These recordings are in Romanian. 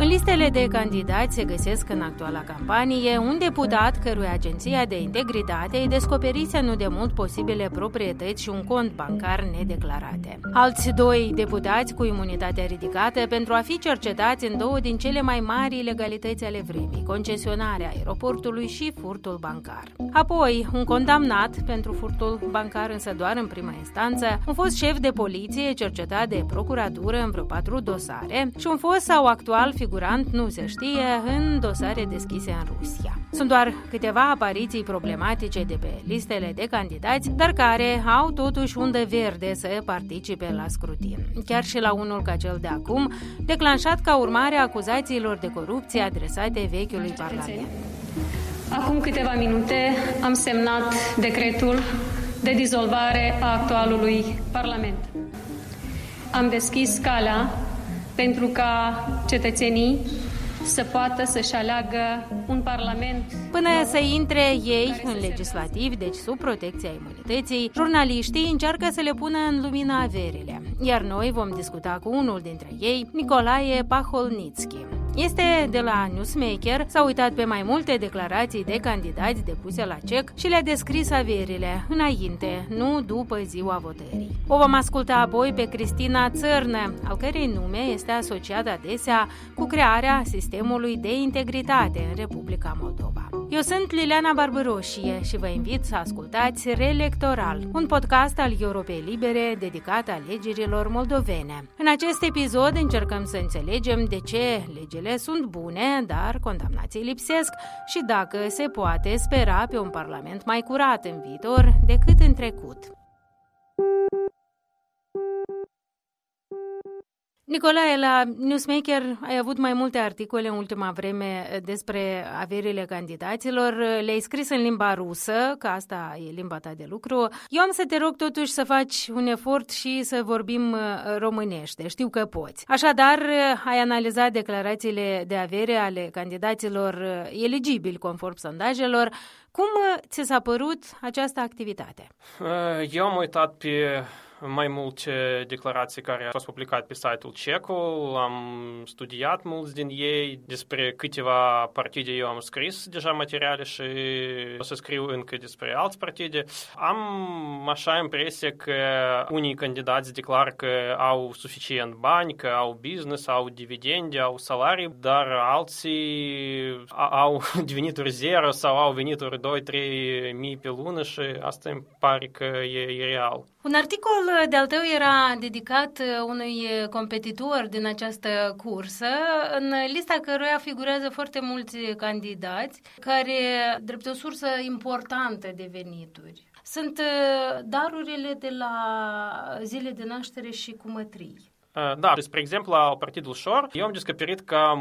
În listele de candidați se găsesc în actuala campanie un deputat căruia Agenția de Integritate îi descoperise nu de mult posibile proprietăți și un cont bancar nedeclarate. Alți doi deputați cu imunitate ridicată pentru a fi cercetați în două din cele mai mari ilegalități ale vremii, concesionarea aeroportului și furtul bancar. Apoi, un condamnat pentru furtul bancar însă doar în prima instanță, un fost șef de poliție cercetat de procuratură în vreo patru dosare și un fost sau actual figurant, nu se știe, în dosare deschise în Rusia. Sunt doar câteva apariții problematice de pe listele de candidați, dar care au totuși undă verde să participe la scrutin. Chiar și la unul ca cel de acum, declanșat ca urmare a acuzațiilor de corupție adresate vechiului Parlament. Acum câteva minute am semnat decretul de dizolvare a actualului Parlament. Am deschis calea pentru ca cetățenii să poată să-și aleagă un parlament. Până să intre ei în legislativ, deci sub protecția imunității, jurnaliștii încearcă să le pună în lumină averile. Iar noi vom discuta cu unul dintre ei, Nicolae Paholnitski. Este de la Newsmaker, s-a uitat pe mai multe declarații de candidați depuse la CEC și le-a descris averile înainte, nu după ziua votării. O vom asculta apoi pe Cristina Țărnă, al cărei nume este asociat adesea cu crearea sistemului de integritate în Republica Moldova. Eu sunt Liliana Barbăroșie și vă invit să ascultați Reelectoral, un podcast al Europei Libere dedicat alegerilor moldovene. În acest episod încercăm să înțelegem de ce legile sunt bune, dar condamnații lipsesc și dacă se poate spera pe un parlament mai curat în viitor decât în trecut. Nicolae, la Newsmaker ai avut mai multe articole în ultima vreme despre averile candidaților. Le-ai scris în limba rusă, că asta e limba ta de lucru. Eu am să te rog totuși să faci un efort și să vorbim uh, românește. Știu că poți. Așadar, ai analizat declarațiile de avere ale candidaților uh, eligibili conform sondajelor. Cum uh, ți s-a părut această activitate? Eu am uitat pe mai multe declarații care au fost publicate pe site-ul CECul, am studiat mulți din ei, despre câteva partide eu am scris deja materiale și o să scriu încă despre alți partide. Am așa impresia că unii candidați declară că au suficient bani, că au business, au dividende, au salarii, dar alții au venituri zero sau au venituri 2-3 mii pe lună și asta îmi pare că e, e real. Un articol de-al tău era dedicat unui competitor din această cursă, în lista căruia figurează foarte mulți candidați, care drept o sursă importantă de venituri. Sunt darurile de la zile de naștere și cumătrii. Da, spre exemplu, la Partidul Șor, eu am descoperit că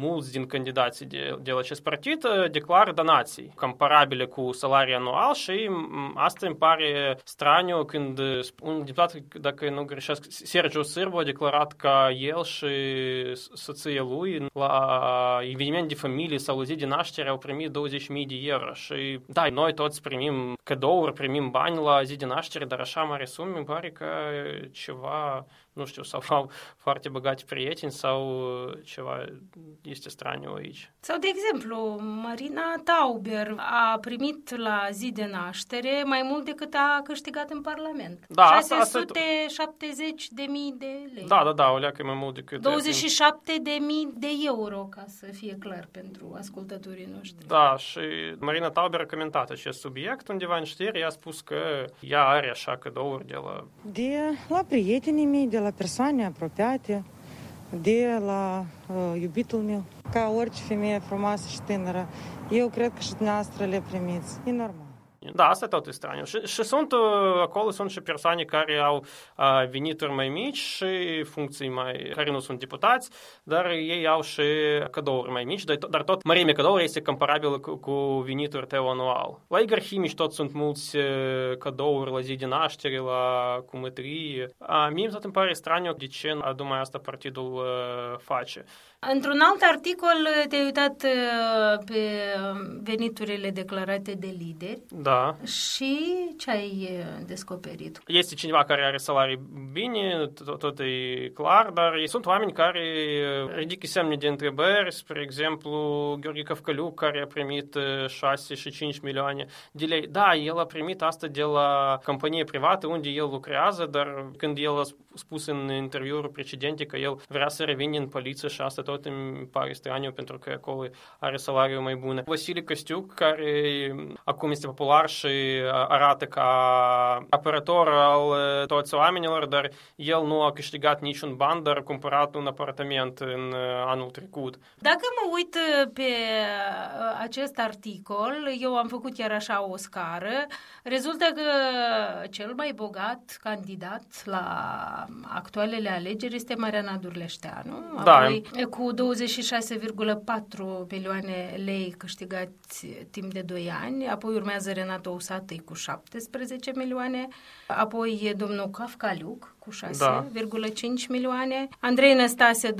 mulți din candidații de, de la acest partid declară donații comparabile cu salariul anual și asta îmi pare straniu când un deputat, dacă nu greșesc, Sergiu Sârbu a declarat că el și soția lui la eveniment de familie sau zi de naștere au primit 20.000 de euro și da, noi toți primim cadouri, primim bani la zi de naștere, dar așa mare sume îmi pare că ceva nu știu, sau au foarte băgați prieteni sau ceva este straniu aici. Sau, de exemplu, Marina Tauber a primit la zi de naștere mai mult decât a câștigat în Parlament. Da, 670 de mii de lei. Da, da, da, o leacă mai mult decât... 27 de mii de euro, ca să fie clar pentru ascultătorii noștri. Da, și Marina Tauber a comentat acest subiect undeva în știri, ea a spus că ea are așa cadouri de la... De la prietenii mei, de la persoane apropiate, de la uh, iubitul meu. Ca orice femeie frumoasă și tânără, eu cred că și dumneavoastră le primiți. E normal. Da, asta e tot straniu. Și, și sunt, acolo sunt și persoane care au uh, venituri mai mici și funcții mai, care nu sunt deputați, dar ei au și cadouri mai mici, dar, dar tot mărimea cadourilor este comparabilă cu, cu venitul tău anual. La Igor Himici tot sunt mulți cadouri la zi de naștere, la cumătrie. Uh, mie tot îmi pare straniu de ce numai asta partidul uh, face. Într-un alt articol te-ai uitat pe veniturile declarate de lideri. Da, Da. Și ce ai descoperit? Este cineva care are salarii bine, tot, tot e clar, dar sunt oameni care ridică semne de întrebări, spre exemplu, Gheorghe Căvcăliuc, care a primit 6 și 5 milioane de lei. Da, el a primit asta de la companie privată unde el lucrează, dar când el a spus în interviuri precedente că el vrea să revină în poliție și asta tot îmi pare straniu pentru că acolo are salariu mai bun. Vasile Costiuc, care acum este popular și arată ca apărător al toți oamenilor, dar el nu a câștigat niciun ban, dar a cumpărat un apartament în anul trecut. Dacă mă uit pe acest articol, eu am făcut chiar așa o scară, rezultă că cel mai bogat candidat la actualele alegeri este Mariana Durleșteanu, da. apoi cu 26,4 milioane lei câștigați timp de 2 ani, apoi urmează Renato Usatăi cu 17 milioane, apoi domnul Cafcaliuc cu 6,5 da. milioane, Andrei Năstase 2,8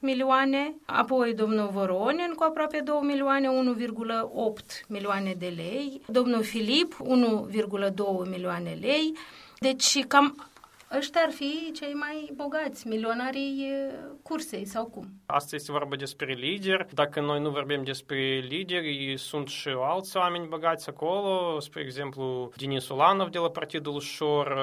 milioane, apoi domnul Voronin cu aproape 2 milioane, 1,8 milioane de lei, domnul Filip 1,2 milioane lei, deci cam ăștia ar fi cei mai bogați, milionarii cursei sau cum? Asta este vorba despre lideri. Dacă noi nu vorbim despre lideri, sunt și alți oameni bogați acolo, spre exemplu, Denis Ulanov de la Partidul Ușor.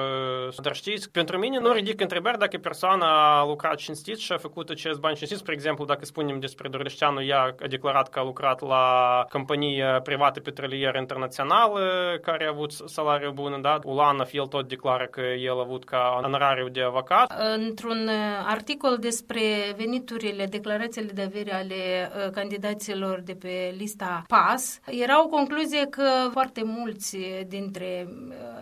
Dar știți, pentru mine nu ridic întrebări dacă persoana a lucrat cinstit și a făcut acest bani cinstit. Spre exemplu, dacă spunem despre Dorleșteanu, ea a declarat că a lucrat la companie privată petrolieră internațională, care a avut salariu bun, da? Ulanov, el tot declară că el a avut ca onorariu de avocat. Într-un articol despre veniturile, declarațiile de avere ale candidaților de pe lista PAS, era o concluzie că foarte mulți dintre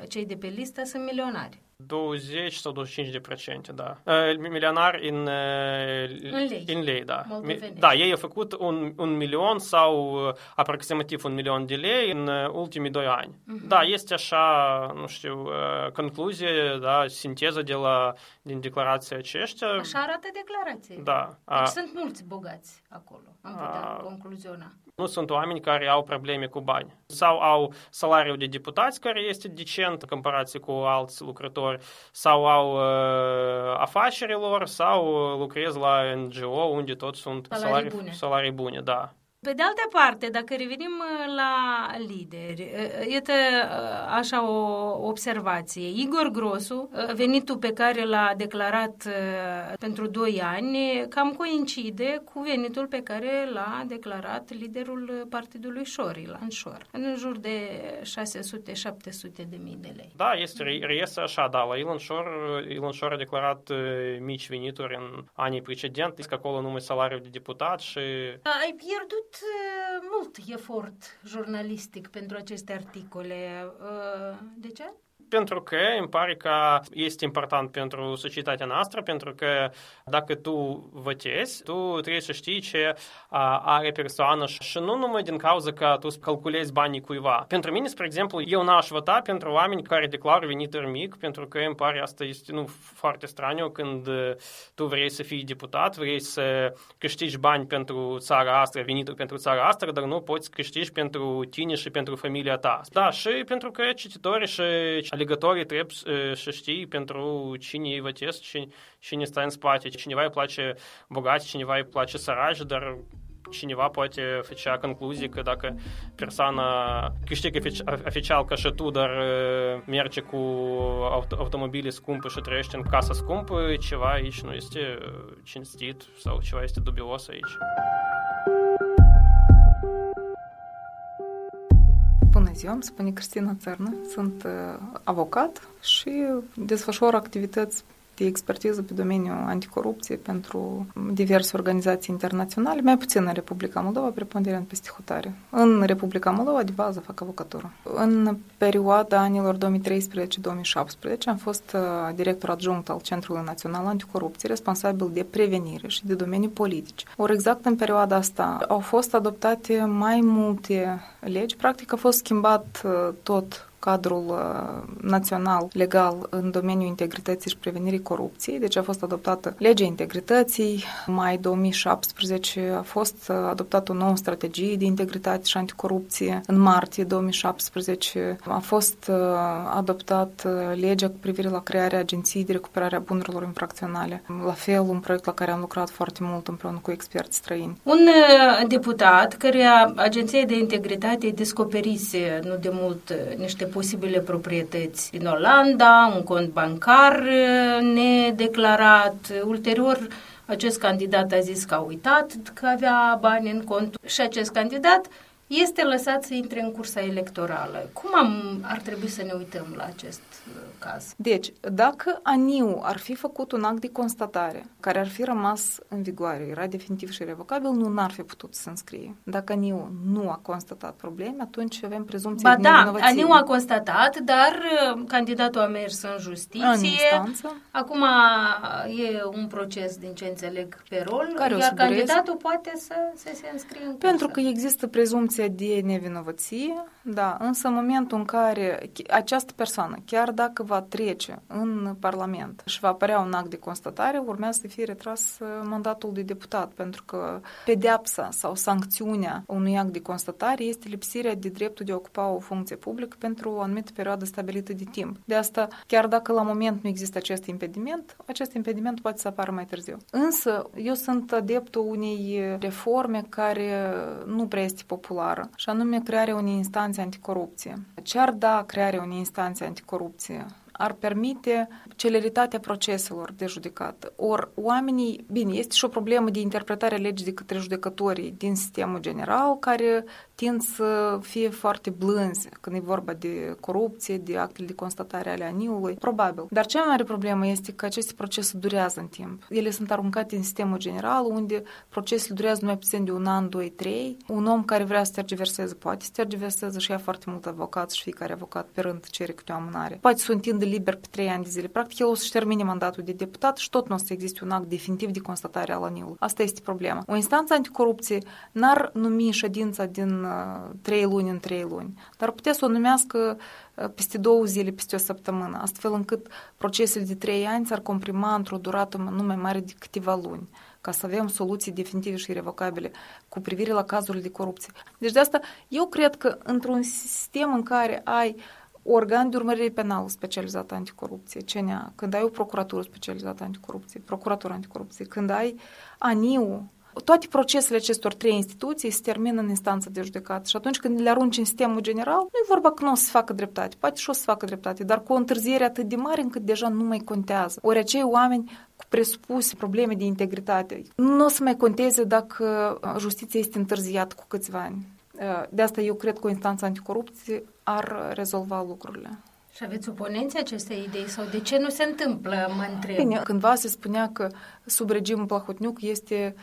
cei de pe listă sunt milionari. 20 sau 25 de procente, da. Milionari în, în lei. În lei, da. Moldovene. Da, ei au făcut un, un milion sau aproximativ un milion de lei în ultimii doi ani. Uh-huh. Da, este așa, nu știu, concluzie, da, sinteză de la, din declarația aceștia. Așa arată declarația. Da. Deci a, sunt mulți bogați acolo, am putea a, concluziona. Nu sunt oameni care au probleme cu bani. Sau au salariul de deputați care este decent în comparație cu alți lucrători, sau au uh, afacerilor, sau lucrez la NGO unde tot sunt salarii, salarii bune. salarii bune, da. Pe de altă parte, dacă revenim la lideri, iată așa o observație. Igor Grosu, venitul pe care l-a declarat pentru 2 ani, cam coincide cu venitul pe care l-a declarat liderul partidului Șor, Ilan Șor, în jur de 600-700 de mii de lei. Da, este, reiese așa, da, la Ilan Șor, Ilan Șor a declarat mici venituri în anii precedenți, că acolo numai salariul de deputat și... Ai pierdut mult efort jurnalistic pentru aceste articole. De ce? Pentru că îmi pare că este important pentru societatea noastră, pentru că dacă tu votezi, tu trebuie să știi ce are persoană și nu numai din cauza că tu calculezi banii cuiva. Pentru mine, spre exemplu, eu n-aș vota pentru oameni care declară venituri mic, pentru că îmi pare asta este nu, foarte straniu când tu vrei să fii deputat, vrei să câștigi bani pentru țara asta, venituri pentru țara asta, dar nu poți câștigi pentru tine și pentru familia ta. Da, și pentru că cititorii și Алігаторії треба э, шести пентру чині ватес, чи, чи не стан сплатять. Чинівай плаче богаць, чинівай плаче сараждар, чинева платье фича конклюзии, когда персана киштик офичалка шатудар э, мерчику авто, автомобили скумпы шатрещен касса скумпы чева ич, ну есть э, чинстит, сау чева есть дубиоса ич. Ziua, îmi spune Cristina Țărnă, sunt avocat și desfășor activități de expertiză pe domeniul anticorupție pentru diverse organizații internaționale, mai puțin în Republica Moldova, preponderent peste hotare. În Republica Moldova, de bază, fac avocatură. În perioada anilor 2013-2017 am fost director adjunct al Centrului Național Anticorupție, responsabil de prevenire și de domenii politici. Ori exact în perioada asta au fost adoptate mai multe legi, practic a fost schimbat tot cadrul uh, național legal în domeniul integrității și prevenirii corupției. Deci a fost adoptată legea integrității. În mai 2017 a fost adoptată o nouă strategie de integritate și anticorupție. În martie 2017 a fost adoptat legea cu privire la crearea agenției de recuperare a bunurilor infracționale. La fel, un proiect la care am lucrat foarte mult împreună cu experți străini. Un uh, deputat care Agenția de Integritate descoperise nu de mult uh, niște posibile proprietăți din Olanda, un cont bancar uh, nedeclarat, ulterior acest candidat a zis că a uitat că avea bani în cont și acest candidat este lăsat să intre în cursa electorală. Cum am, ar trebui să ne uităm la acest uh, caz? Deci, dacă ANIU ar fi făcut un act de constatare care ar fi rămas în vigoare, era definitiv și revocabil, nu n-ar fi putut să înscrie. Dacă ANIU nu a constatat probleme, atunci avem prezumția ba de da, ANIU a constatat, dar uh, candidatul a mers în justiție. În instanță. Acum uh, e un proces, din ce înțeleg, pe rol, care iar candidatul poate să, să se înscrie în cursă. Pentru că există prezumția Конференція діє не в інновації, da, însă în momentul în care această persoană, chiar dacă va trece în Parlament și va apărea un act de constatare, urmează să fie retras uh, mandatul de deputat, pentru că pedeapsa sau sancțiunea unui act de constatare este lipsirea de dreptul de a ocupa o funcție publică pentru o anumită perioadă stabilită de timp. De asta, chiar dacă la moment nu există acest impediment, acest impediment poate să apară mai târziu. Însă, eu sunt adeptul unei reforme care nu prea este populară clară, și anume crearea unei instanțe anticorupție. Ce ar da crearea unei instanțe anticorupție? ar permite celeritatea proceselor de judecată. Or, oamenii, bine, este și o problemă de interpretare a legii de către judecătorii din sistemul general, care tind să fie foarte blânzi când e vorba de corupție, de actele de constatare ale aniului, probabil. Dar cea mai mare problemă este că aceste procese durează în timp. Ele sunt aruncate în sistemul general, unde procesele durează numai puțin de un an, doi, trei. Un om care vrea să tergiverseze poate să tergiverseze și ia foarte mult avocat și fiecare avocat pe rând cere câte o amânare. Poate să întindă liber pe trei ani de zile. Practic, el o să-și termine mandatul de deputat și tot nu o să existe un act definitiv de constatare al aniului. Asta este problema. O instanță anticorupție n-ar numi ședința din trei luni în trei luni, dar putea să o numească peste două zile, peste o săptămână, astfel încât procesele de trei ani s-ar comprima într-o durată nu mai mare de câteva luni ca să avem soluții definitive și irrevocabile cu privire la cazurile de corupție. Deci de asta eu cred că într-un sistem în care ai organ de urmărire penală specializat anticorupție, CNA, când ai o procuratură specializată anticorupție, procuratură anticorupție, când ai ANIU, toate procesele acestor trei instituții se termină în instanță de judecată și atunci când le arunci în sistemul general, nu e vorba că nu o să facă dreptate, poate și o să facă dreptate, dar cu o întârziere atât de mare încât deja nu mai contează. Ori acei oameni cu presupuse probleme de integritate nu o să mai conteze dacă justiția este întârziată cu câțiva ani. De asta eu cred că o instanță anticorupție ar rezolva lucrurile. Și aveți oponenții acestei idei sau de ce nu se întâmplă, mă întreb? Bine, cândva se spunea că sub regimul Plahotniuc este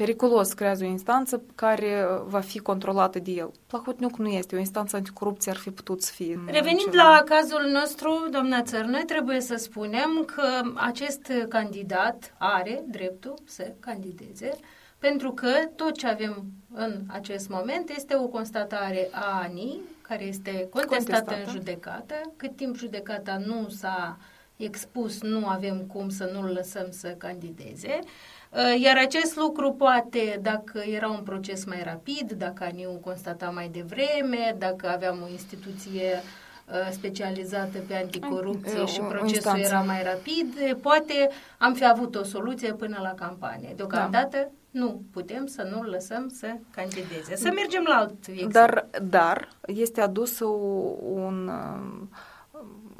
periculos creează o instanță care va fi controlată de el. Plahotniuc nu este, o instanță anticorupție ar fi putut să fie. Revenind ceva. la cazul nostru, doamna Țărnă, trebuie să spunem că acest candidat are dreptul să candideze pentru că tot ce avem în acest moment este o constatare a ANI, care este contestată, contestată în judecată. Cât timp judecata nu s-a expus, nu avem cum să nu-l lăsăm să candideze. Uh, iar acest lucru poate, dacă era un proces mai rapid, dacă ANIU constata mai devreme, dacă aveam o instituție uh, specializată pe anticorupție și procesul era mai rapid, poate am fi avut o soluție până la campanie. Deocamdată da nu putem să nu lăsăm să candideze. Să mergem la alt exemplu. Dar, dar este adus un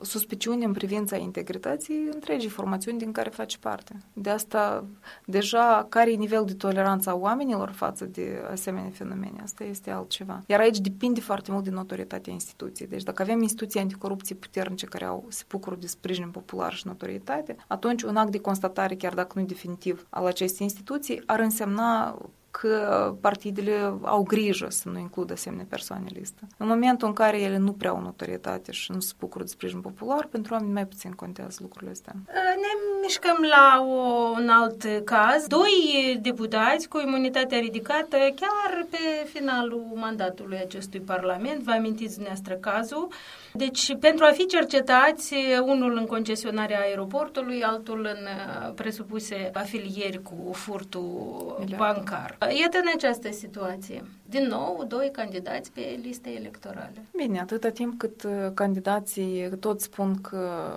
suspiciuni în privința integrității întregii formațiuni din care face parte. De asta, deja, care e nivelul de toleranță a oamenilor față de asemenea fenomene? Asta este altceva. Iar aici depinde foarte mult de notorietatea instituției. Deci dacă avem instituții anticorupție puternice care au, se bucură de sprijin popular și notorietate, atunci un act de constatare, chiar dacă nu definitiv, al acestei instituții, ar însemna că partidele au grijă să nu includă asemenea persoane în listă. În momentul în care ele nu prea au notorietate și nu se bucură de sprijin popular, pentru oameni mai puțin contează lucrurile astea. Ne mișcăm la o, un alt caz. Doi deputați cu imunitate ridicată chiar pe finalul mandatului acestui parlament. Vă amintiți dumneavoastră cazul? Deci, pentru a fi cercetați, unul în concesionarea aeroportului, altul în uh, presupuse afilieri cu furtul bancar. Iată în această situație. Din nou, doi candidați pe liste electorale. Bine, atâta timp cât uh, candidații tot spun că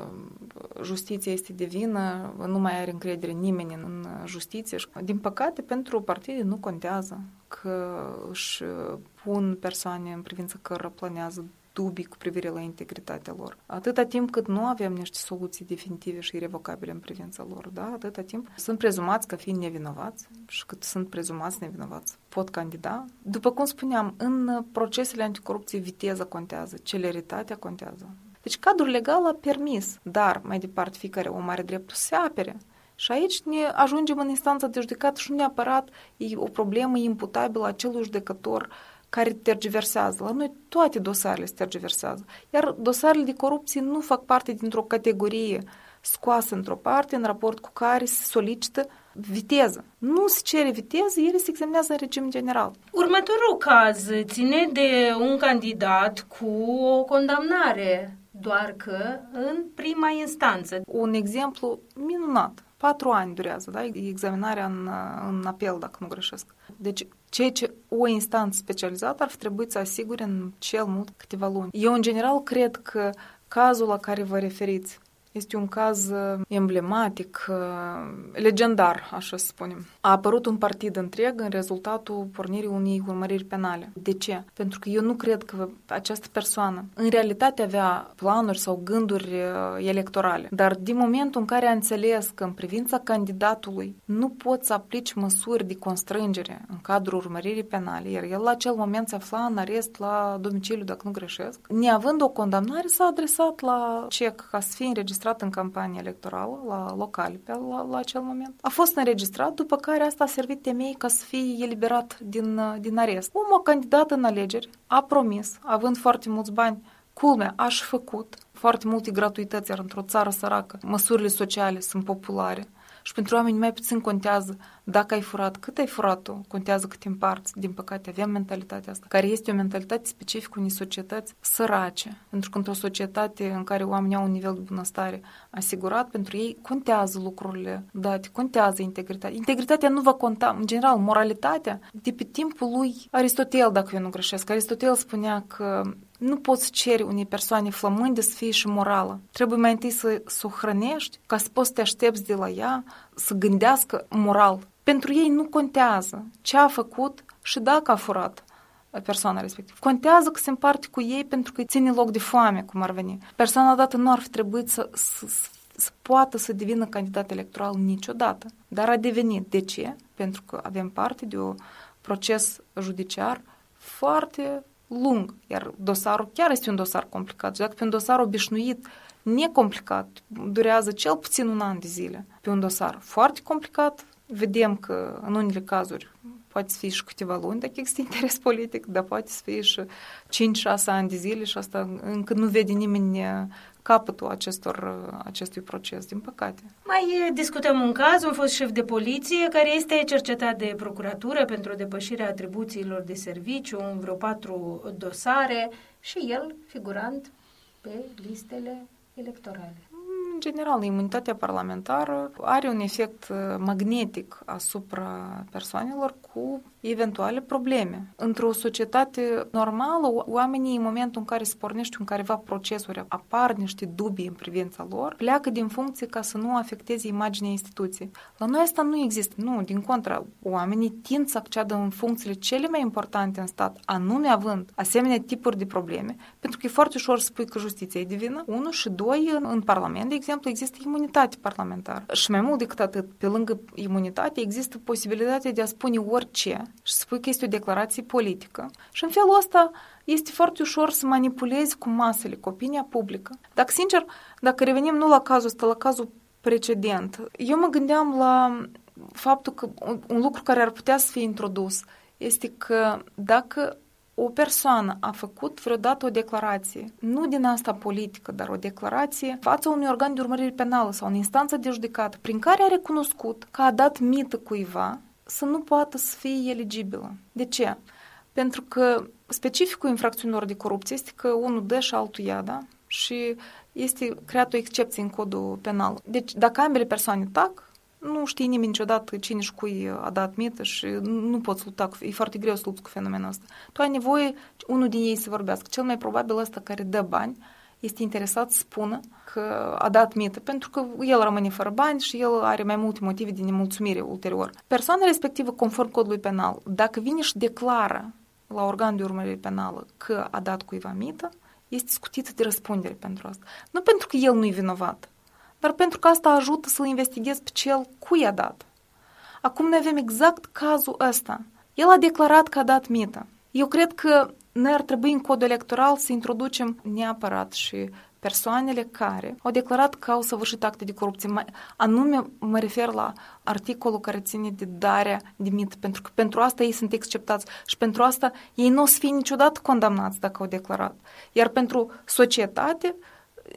justiția este de vină, nu mai are încredere nimeni în justiție. Din păcate, pentru partide nu contează că își pun persoane în privință cărora planează dubii cu privire la integritatea lor. Atâta timp cât nu avem niște soluții definitive și irrevocabile în privința lor, da, atâta timp sunt prezumați ca fiind nevinovați și cât sunt prezumați nevinovați pot candida. După cum spuneam, în procesele anticorupție viteza contează, celeritatea contează. Deci cadrul legal a permis, dar mai departe fiecare om are dreptul să se apere. Și aici ne ajungem în instanța de judecat și nu neapărat e o problemă imputabilă acelui judecător care tergiversează. La noi toate dosarele se tergiversează. Iar dosarele de corupție nu fac parte dintr-o categorie scoasă într-o parte în raport cu care se solicită viteză. Nu se cere viteză, ele se examinează în regim general. Următorul caz ține de un candidat cu o condamnare, doar că în prima instanță. Un exemplu minunat. Patru ani durează, da? Examinarea în, în apel, dacă nu greșesc. Deci, ceea ce o instanță specializată ar fi trebuit să asigure în cel mult câteva luni. Eu, în general, cred că cazul la care vă referiți este un caz uh, emblematic, uh, legendar, așa să spunem. A apărut un partid întreg în rezultatul pornirii unei urmăriri penale. De ce? Pentru că eu nu cred că această persoană în realitate avea planuri sau gânduri uh, electorale. Dar din momentul în care a înțeles că în privința candidatului nu poți să aplici măsuri de constrângere în cadrul urmăririi penale, iar el la acel moment se afla în arest la domiciliu, dacă nu greșesc, neavând o condamnare, s-a adresat la CEC ca să fie înregistrat înregistrat în campanie electorală la local pe la, la acel moment. A fost înregistrat, după care asta a servit temei ca să fie eliberat din, din arest. Omul a candidat în alegeri, a promis, având foarte mulți bani, culmea, aș făcut foarte multe gratuități, iar într-o țară săracă măsurile sociale sunt populare și pentru oameni mai puțin contează dacă ai furat, cât ai furat tu, contează cât împarți. Din păcate, avem mentalitatea asta, care este o mentalitate specifică unei societăți sărace. Pentru că într-o societate în care oamenii au un nivel de bunăstare asigurat, pentru ei contează lucrurile date, contează integritatea. Integritatea nu va conta, în general, moralitatea, de pe timpul lui Aristotel, dacă eu nu greșesc. Aristotel spunea că nu poți cere unei persoane flămânde să fie și morală. Trebuie mai întâi să, să o hrănești ca să poți să te aștepți de la ea să gândească moral. Pentru ei nu contează ce a făcut și dacă a furat persoana respectivă. Contează că se împarte cu ei pentru că îi ține loc de foame, cum ar veni. Persoana dată nu ar fi trebuit să, să, să poată să devină candidat electoral niciodată, dar a devenit. De ce? Pentru că avem parte de un proces judiciar foarte lung, iar dosarul chiar este un dosar complicat. Dacă pe un dosar obișnuit, necomplicat, durează cel puțin un an de zile. Pe un dosar foarte complicat, vedem că în unele cazuri poate să fie și câteva luni dacă există interes politic, dar poate să fie și 5-6 ani de zile și asta încă nu vede nimeni capătul acestor, acestui proces, din păcate. Mai discutăm un caz, un fost șef de poliție care este cercetat de procuratură pentru depășirea atribuțiilor de serviciu în vreo patru dosare și el figurant pe listele electorale în general, imunitatea parlamentară are un efect uh, magnetic asupra persoanelor cu eventuale probleme. Într-o societate normală, oamenii, în momentul în care se pornește un careva procesuri, apar niște dubii în privința lor, pleacă din funcție ca să nu afecteze imaginea instituției. La noi asta nu există. Nu, din contra, oamenii tind să acceadă în funcțiile cele mai importante în stat, anume având asemenea tipuri de probleme, pentru că e foarte ușor să spui că justiția e divină. Unu și doi, în, în Parlament, de exemplu, există imunitate parlamentară. Și mai mult decât atât, pe lângă imunitate, există posibilitatea de a spune orice și spui că este o declarație politică. Și în felul ăsta este foarte ușor să manipulezi cu masele, cu opinia publică. Dacă, sincer, dacă revenim nu la cazul ăsta, la cazul precedent, eu mă gândeam la faptul că un, un lucru care ar putea să fie introdus este că dacă o persoană a făcut vreodată o declarație, nu din asta politică, dar o declarație față unui organ de urmărire penală sau în instanță de judecată, prin care a recunoscut că a dat mită cuiva, să nu poată să fie eligibilă. De ce? pentru că specificul infracțiunilor de corupție este că unul dă și altul ia, da? Și este creat o excepție în codul penal. Deci, dacă ambele persoane tac, nu știi nimeni niciodată cine și cui a dat mită și nu poți lupta cu, e foarte greu să lupți cu fenomenul ăsta. Tu ai nevoie unul din ei să vorbească. Cel mai probabil ăsta care dă bani este interesat să spună că a dat mită, pentru că el rămâne fără bani și el are mai multe motive de nemulțumire ulterior. Persoana respectivă, conform codului penal, dacă vine și declară la organ de urmărire penală că a dat cuiva mită, este scutită de răspundere pentru asta. Nu pentru că el nu e vinovat, dar pentru că asta ajută să-l investighez pe cel cui a dat. Acum noi avem exact cazul ăsta. El a declarat că a dat mită. Eu cred că noi ar trebui în codul electoral să introducem neapărat și persoanele care au declarat că au săvârșit acte de corupție. Mai, anume mă refer la articolul care ține de darea de mit, pentru că pentru asta ei sunt exceptați și pentru asta ei nu o să fie niciodată condamnați dacă au declarat. Iar pentru societate,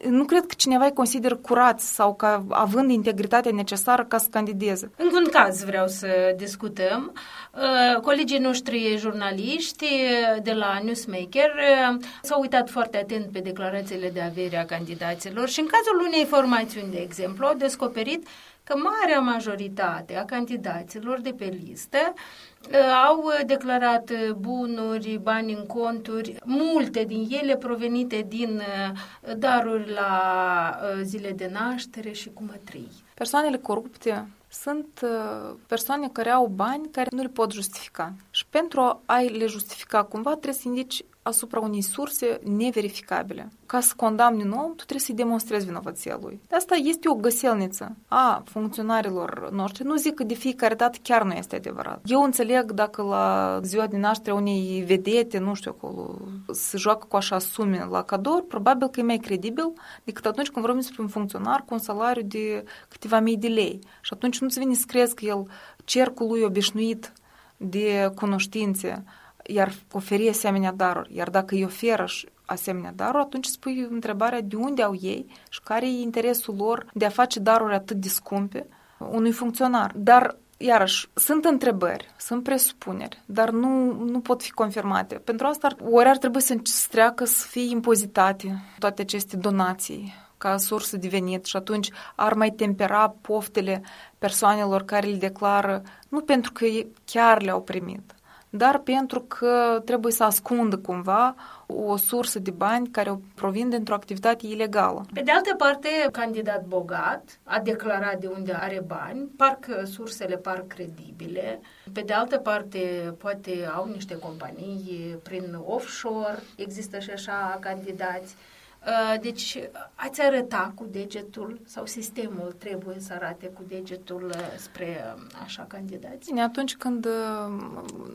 nu cred că cineva îi consideră curați sau ca având integritatea necesară ca să candideze. În un caz vreau să discutăm. Uh, colegii noștri jurnaliști uh, de la Newsmaker uh, s-au uitat foarte atent pe declarațiile de avere a candidaților și în cazul unei formațiuni, de exemplu, au descoperit că marea majoritate a candidaților de pe listă uh, au declarat bunuri, bani în conturi, multe din ele provenite din uh, daruri la uh, zile de naștere și cu mătrii. Persoanele corupte sunt persoane care au bani care nu le pot justifica. Și pentru a le justifica cumva trebuie să indici asupra unei surse neverificabile. Ca să condamni un om, tu trebuie să-i demonstrezi vinovăția lui. De asta este o găselniță a funcționarilor noștri. Nu zic că de fiecare dată chiar nu este adevărat. Eu înțeleg dacă la ziua de naștere unei vedete, nu știu acolo, se joacă cu așa sume la cadou, probabil că e mai credibil decât atunci când vorbim despre un funcționar cu un salariu de câteva mii de lei. Și atunci nu-ți vine să crezi că el cercul lui obișnuit de cunoștințe iar oferi asemenea daruri. Iar dacă îi oferă asemenea daruri, atunci spui întrebarea de unde au ei și care e interesul lor de a face daruri atât de scumpe unui funcționar. Dar Iarăși, sunt întrebări, sunt presupuneri, dar nu, nu pot fi confirmate. Pentru asta, ori ar trebui să treacă să fie impozitate toate aceste donații ca sursă de venit și atunci ar mai tempera poftele persoanelor care le declară, nu pentru că chiar le-au primit, dar pentru că trebuie să ascundă cumva o sursă de bani care provin dintr-o activitate ilegală. Pe de altă parte, candidat bogat a declarat de unde are bani, parcă sursele par credibile. Pe de altă parte, poate au niște companii prin offshore, există și așa candidați. Uh, deci, ați arăta cu degetul sau sistemul trebuie să arate cu degetul uh, spre uh, așa candidați? Bine, atunci când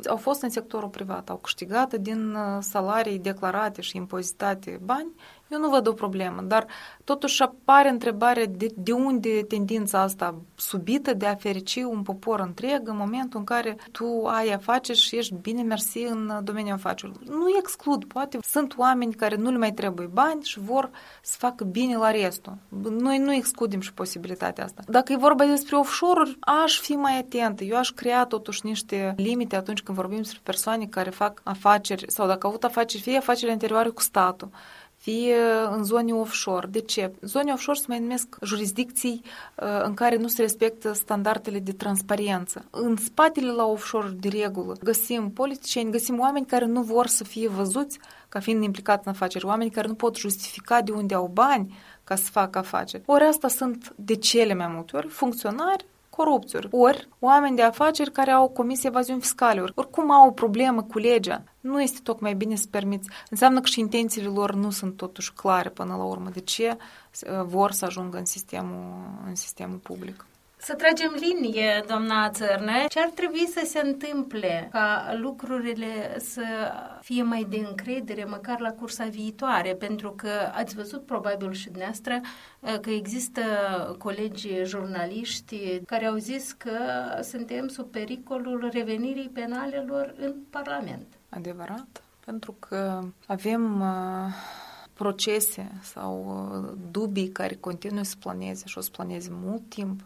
au fost în sectorul privat, au câștigat din salarii declarate și impozitate bani, eu nu văd o problemă, dar totuși apare întrebarea de, de unde tendința asta subită de a ferici un popor întreg în momentul în care tu ai afaceri și ești bine mersi în domeniul afacerilor. Nu exclud, poate sunt oameni care nu le mai trebuie bani și vor să facă bine la restul. Noi nu excludem și posibilitatea asta. Dacă e vorba despre offshore-uri, aș fi mai atentă. Eu aș crea totuși niște limite atunci când vorbim despre persoane care fac afaceri sau dacă au avut afaceri, fie afaceri anterioare cu statul, fie în zone offshore. De ce? Zone offshore se mai numesc jurisdicții uh, în care nu se respectă standardele de transparență. În spatele la offshore, de regulă, găsim politicieni, găsim oameni care nu vor să fie văzuți ca fiind implicați în afaceri, oameni care nu pot justifica de unde au bani ca să facă afaceri. Ori asta sunt de cele mai multe ori funcționari corupțiuri, ori oameni de afaceri care au comis evaziuni fiscale, ori oricum au o problemă cu legea. Nu este tocmai bine să permiți. Înseamnă că și intențiile lor nu sunt totuși clare până la urmă. De ce vor să ajungă în sistemul, în sistemul public? Să tragem linie, doamna Țărnă, ce ar trebui să se întâmple ca lucrurile să fie mai de încredere, măcar la cursa viitoare, pentru că ați văzut probabil și dumneavoastră uh, că există colegi jurnaliști care au zis că suntem sub pericolul revenirii penalelor în Parlament. Adevărat, pentru că avem uh, procese sau uh, dubii care continuă să planeze și o să planeze mult timp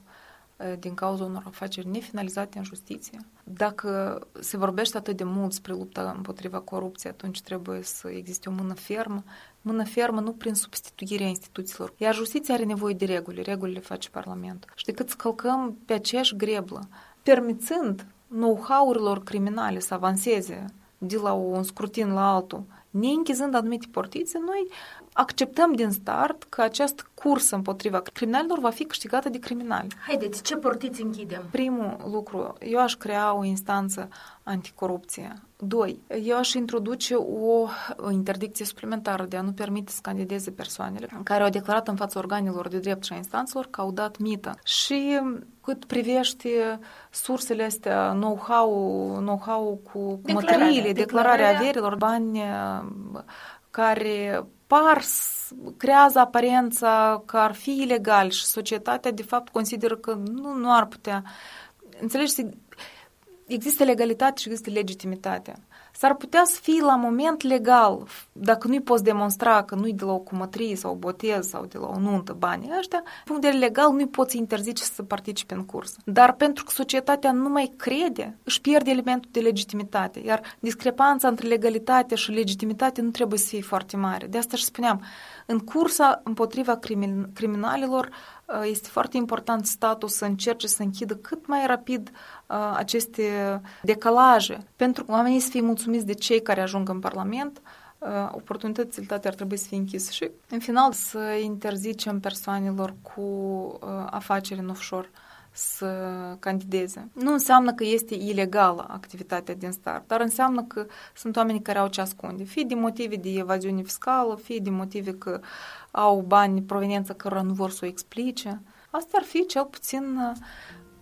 din cauza unor afaceri nefinalizate în justiție. Dacă se vorbește atât de mult spre lupta împotriva corupției, atunci trebuie să existe o mână fermă, mână fermă nu prin substituirea instituțiilor. Iar justiția are nevoie de reguli, regulile face Parlamentul. Și decât să călcăm pe aceeași greblă, permițând know-how-urilor criminale să avanseze de la un scrutin la altul, neînchizând anumite portițe, noi acceptăm din start că această cursă împotriva criminalilor va fi câștigată de criminali. Haideți, ce portiți închidem? Primul lucru, eu aș crea o instanță anticorupție. Doi, eu aș introduce o interdicție suplimentară de a nu permite să candideze persoanele care au declarat în fața organelor de drept și a instanțelor că au dat mită. Și cât privește sursele astea, know-how, know-how cu mătăriile, declararea averilor, bani care par, creează aparența că ar fi ilegal și societatea de fapt consideră că nu, nu ar putea. Înțelegi? Există legalitate și există legitimitate s-ar putea să fie la moment legal, dacă nu-i poți demonstra că nu-i de la o cumătrie sau o botez sau de la o nuntă banii ăștia, punct de legal nu-i poți interzice să participe în curs. Dar pentru că societatea nu mai crede, își pierde elementul de legitimitate, iar discrepanța între legalitate și legitimitate nu trebuie să fie foarte mare. De asta și spuneam, în cursa împotriva crimin- criminalilor uh, este foarte important statul să încerce să închidă cât mai rapid uh, aceste decalaje, pentru că oamenii să fie mulțumiți de cei care ajung în Parlament, uh, oportunitățile ar trebui să fie închise. Și, în final, să interzicem persoanelor cu afaceri în offshore să candideze. Nu înseamnă că este ilegală activitatea din start, dar înseamnă că sunt oameni care au ce ascunde, fie din motive de evaziune fiscală, fie din motive că au bani proveniență cărora nu vor să o explice. Asta ar fi cel puțin uh,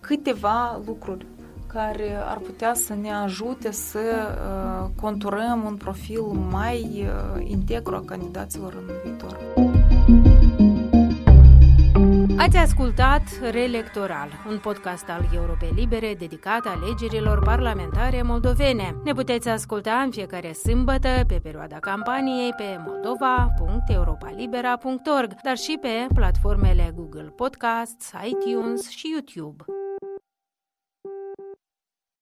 câteva lucruri care ar putea să ne ajute să uh, conturăm un profil mai uh, integru a candidaților în viitor. Ați ascultat Relectoral, un podcast al Europei Libere dedicat alegerilor parlamentare moldovene. Ne puteți asculta în fiecare sâmbătă pe perioada campaniei pe moldova.europalibera.org, dar și pe platformele Google Podcasts, iTunes și YouTube.